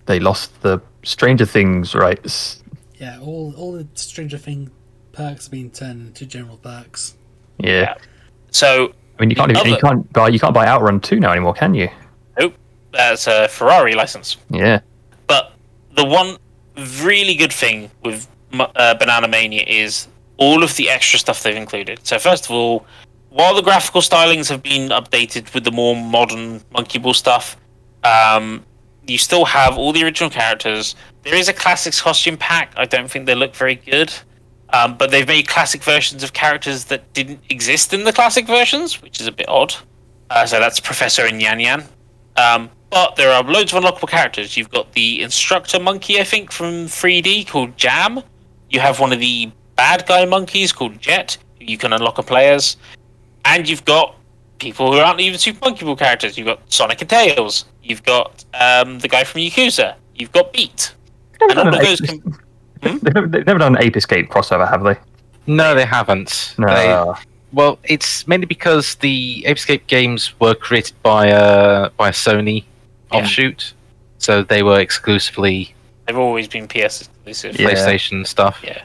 Speaker 5: They lost the Stranger Things rights.
Speaker 2: Yeah, all all the Stranger Thing perks have been turned into general perks.
Speaker 5: Yeah.
Speaker 1: So
Speaker 5: I mean, you can't even, you can't buy you can't buy Outrun two now anymore, can you?
Speaker 1: Nope, that's a Ferrari license.
Speaker 5: Yeah.
Speaker 1: But the one really good thing with uh, Banana Mania is all of the extra stuff they've included. So first of all, while the graphical stylings have been updated with the more modern Monkey Ball stuff, um, you still have all the original characters. There is a classics costume pack. I don't think they look very good. Um, but they've made classic versions of characters that didn't exist in the classic versions, which is a bit odd. Uh, so that's Professor and Yan Yan. Um, but there are loads of unlockable characters. You've got the instructor monkey, I think, from 3D called Jam. You have one of the bad guy monkeys called Jet, you can unlock and play as. And you've got people who aren't even Super Monkey Ball characters. You've got Sonic and Tails. You've got um, the guy from Yakuza. You've got Beat.
Speaker 5: They've never done
Speaker 1: those
Speaker 5: Ape-
Speaker 1: can.
Speaker 5: They've never, done an Ape Escape crossover, have they?
Speaker 4: No, they haven't.
Speaker 5: No.
Speaker 4: They, well, it's mainly because the Ape Escape games were created by a by a Sony
Speaker 1: Yeah.
Speaker 4: offshoot, so they were exclusively
Speaker 1: They've always been PS exclusive.
Speaker 5: Yeah.
Speaker 4: PlayStation stuff.
Speaker 1: Yeah.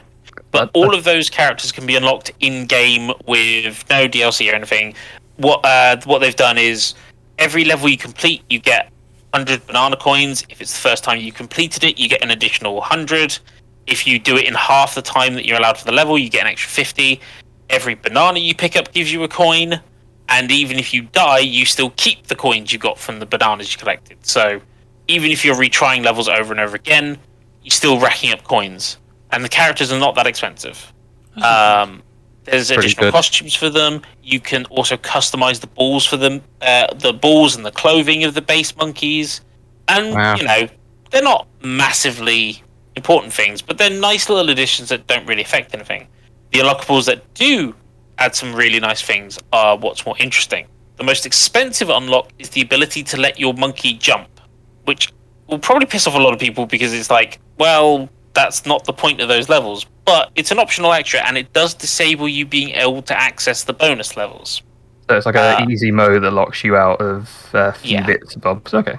Speaker 1: But all of those characters can be unlocked in game with no DLC or anything. What uh, what they've done is every level you complete, you get 100 banana coins. If it's the first time you completed it, you get an additional 100. If you do it in half the time that you're allowed for the level, you get an extra 50. Every banana you pick up gives you a coin. And even if you die, you still keep the coins you got from the bananas you collected. So even if you're retrying levels over and over again, you're still racking up coins. And the characters are not that expensive. Um, there's
Speaker 4: Pretty
Speaker 1: additional
Speaker 4: good.
Speaker 1: costumes for them. You can also customize the balls for them, uh, the balls and the clothing of the base monkeys. And
Speaker 4: Wow.
Speaker 1: you know, they're not massively important things, but they're nice little additions that don't really affect anything. The unlockables that do add some really nice things are what's more interesting. The most expensive unlock is the ability to let your monkey jump, which will probably piss off a lot of people because it's like, well, that's not the point of those levels. But it's an optional extra, and it does disable you being able to access the bonus levels.
Speaker 5: So it's like
Speaker 1: Uh,
Speaker 5: an easy mode that locks you out of a few
Speaker 1: Yeah.
Speaker 5: bits and bobs. Okay.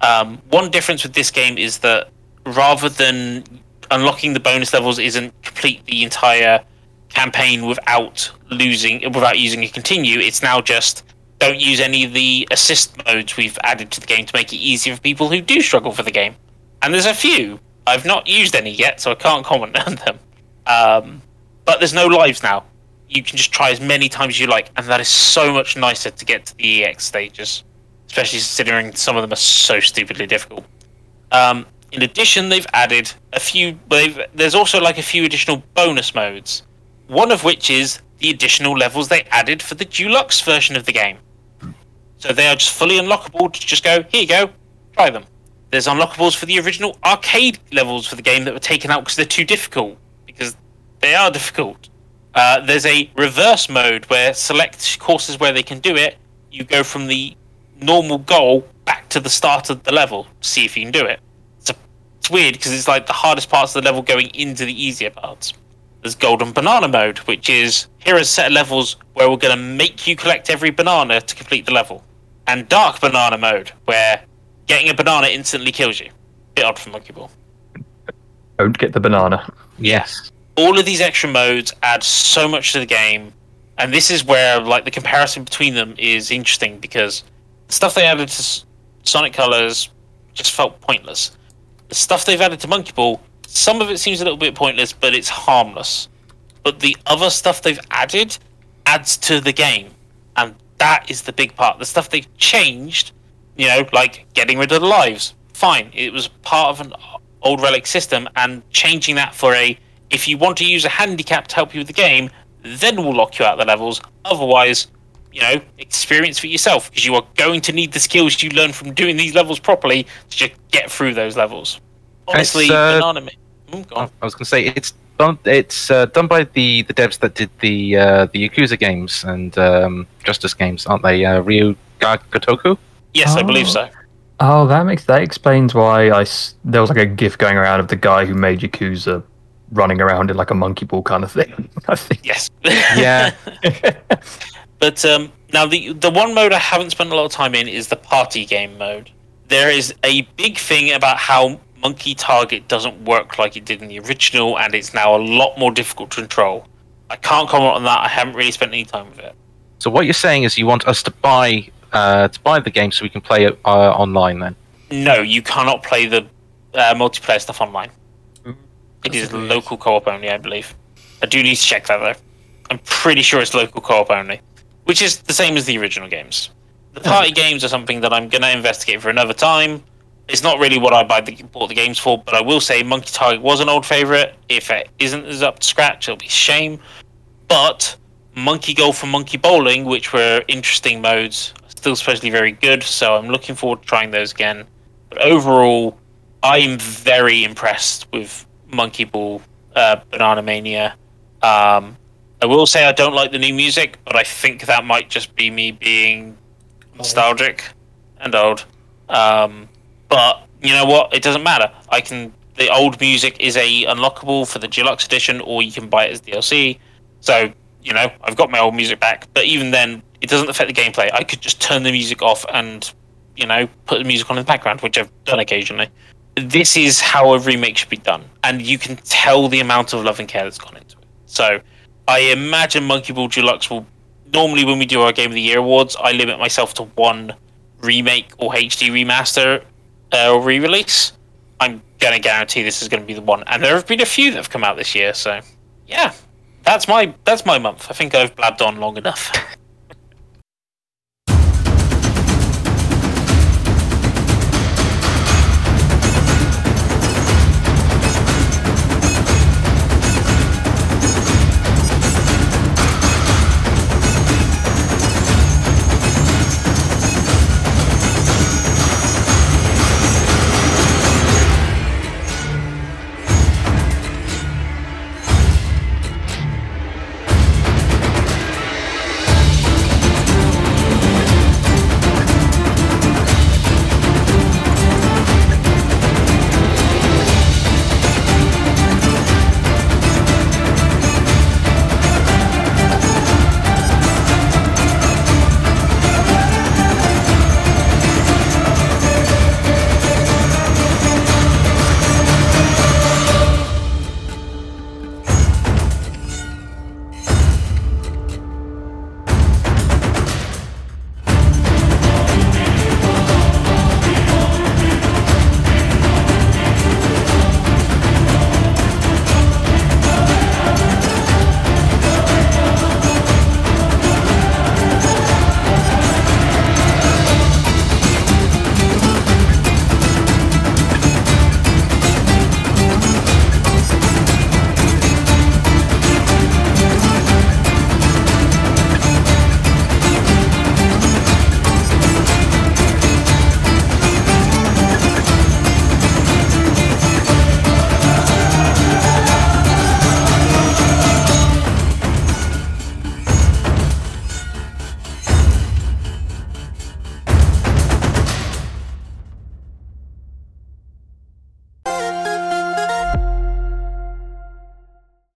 Speaker 1: Um, one difference with this game is that rather than unlocking the bonus levels isn't complete the entire campaign without losing without using a continue, it's now just don't use any of the assist modes we've added to the game to make it easier for people who do struggle for the game. And there's a few. I've not used any yet, so I can't comment on them. Um, but there's no lives now. You can just try as many times as you like, and that is so much nicer to get to the EX stages especially considering some of them are so stupidly difficult. Um, in addition, they've added a few. There's also like a few additional bonus modes. One of which is the additional levels they added for the deluxe version of the game. So they are just fully unlockable. To just go here, you go, try them. There's unlockables for the original arcade levels for the game that were taken out because they're too difficult. Because they are difficult. Uh, there's a reverse mode where select courses where they can do it. You go from the normal goal back to the start of the level, see if you can do it. It's, a, it's weird because it's like the hardest parts of the level going into the easier parts. There's Golden Banana mode, which is here are a set of levels where we're going to make you collect every banana to complete the level. And Dark Banana mode, where getting a banana instantly kills you. Bit odd for Monkey Ball.
Speaker 5: Don't get the banana.
Speaker 4: Yes.
Speaker 1: all of these extra modes add so much to the game and this is where like the comparison between them is interesting because the stuff they added to sonic colors just felt pointless. The stuff they've added to monkey ball some of it seems a little bit pointless but it's harmless. But the other stuff they've added adds to the game and that is the big part. The stuff they've changed you know like getting rid of the lives. Fine it was part of an old relic system and changing that for a if you want to use a handicap to help you with the game then we'll lock you out of the levels otherwise you know experience for yourself because you are going to need the skills you learn from doing these levels properly to just get through those levels honestly
Speaker 4: It's, uh,
Speaker 1: banana Mi- Mm.
Speaker 4: I was going to say it's done. It's uh, done by the, the devs that did the uh, the Yakuza games and um, Justice games, aren't they? Uh, Ryu Ga- Gotoku.
Speaker 1: yes i believe
Speaker 5: Oh.
Speaker 1: so
Speaker 5: Oh, that makes that explains why I s- there was like a gif going around of the guy who made Yakuza running around in like a monkey ball kind of thing. I think.
Speaker 1: yes
Speaker 4: Yeah.
Speaker 1: But um, now the the one mode I haven't spent a lot of time in is the party game mode. There is a big thing about how Monkey Target doesn't work like it did in the original, and it's now a lot more difficult to control. I can't comment on that. I haven't really spent any time with it.
Speaker 4: So what you're saying is you want us to buy uh, to buy the game so we can play it uh, online then.
Speaker 1: No, you cannot play the uh, multiplayer stuff online. It
Speaker 2: That's
Speaker 1: is local co-op only, I believe. I do need to check that though. I'm pretty sure it's local co-op only, which is the same as the original games. The party games are something that I'm going to investigate for another time. it's not really what I buy the, bought the games for. But I will say, Monkey Target was an old favorite. If it isn't as up to scratch, it'll be a shame. But Monkey Golf and Monkey Bowling, which were interesting modes, still especially very good. So I'm looking forward to trying those again. But overall, I'm very impressed with Monkey Ball, uh, Banana Mania. Um, I will say I don't like the new music, but I think that might just be me being nostalgic and old. Um, but you know what? It doesn't matter. I can. The old music is a unlockable for the deluxe edition, or you can buy it as DLC. So you know, I've got my old music back. But even then, it doesn't affect the gameplay. I could just turn the music off and you know put the music on in the background, which I've done occasionally. This is how a remake should be done, and you can tell the amount of love and care that's gone into it. So I imagine Monkey Ball Deluxe will normally when we do our Game of the Year awards, I limit myself to one remake or HD remaster uh, or re-release. I'm gonna guarantee this is gonna be the one, and there have been a few that have come out this year. So yeah, that's my that's my month. I think I've blabbed on long enough.